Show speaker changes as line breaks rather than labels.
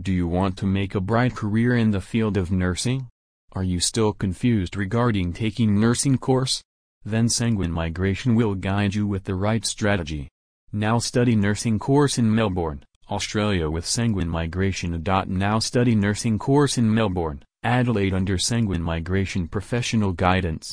Do you want to make a bright career in the field of nursing? Are you still confused regarding taking nursing course? Then Sanguine Migration will guide you with the right strategy. Now study nursing course in Melbourne, Australia with Sanguine Migration. Now study nursing course in Melbourne, Adelaide under Sanguine Migration Professional Guidance.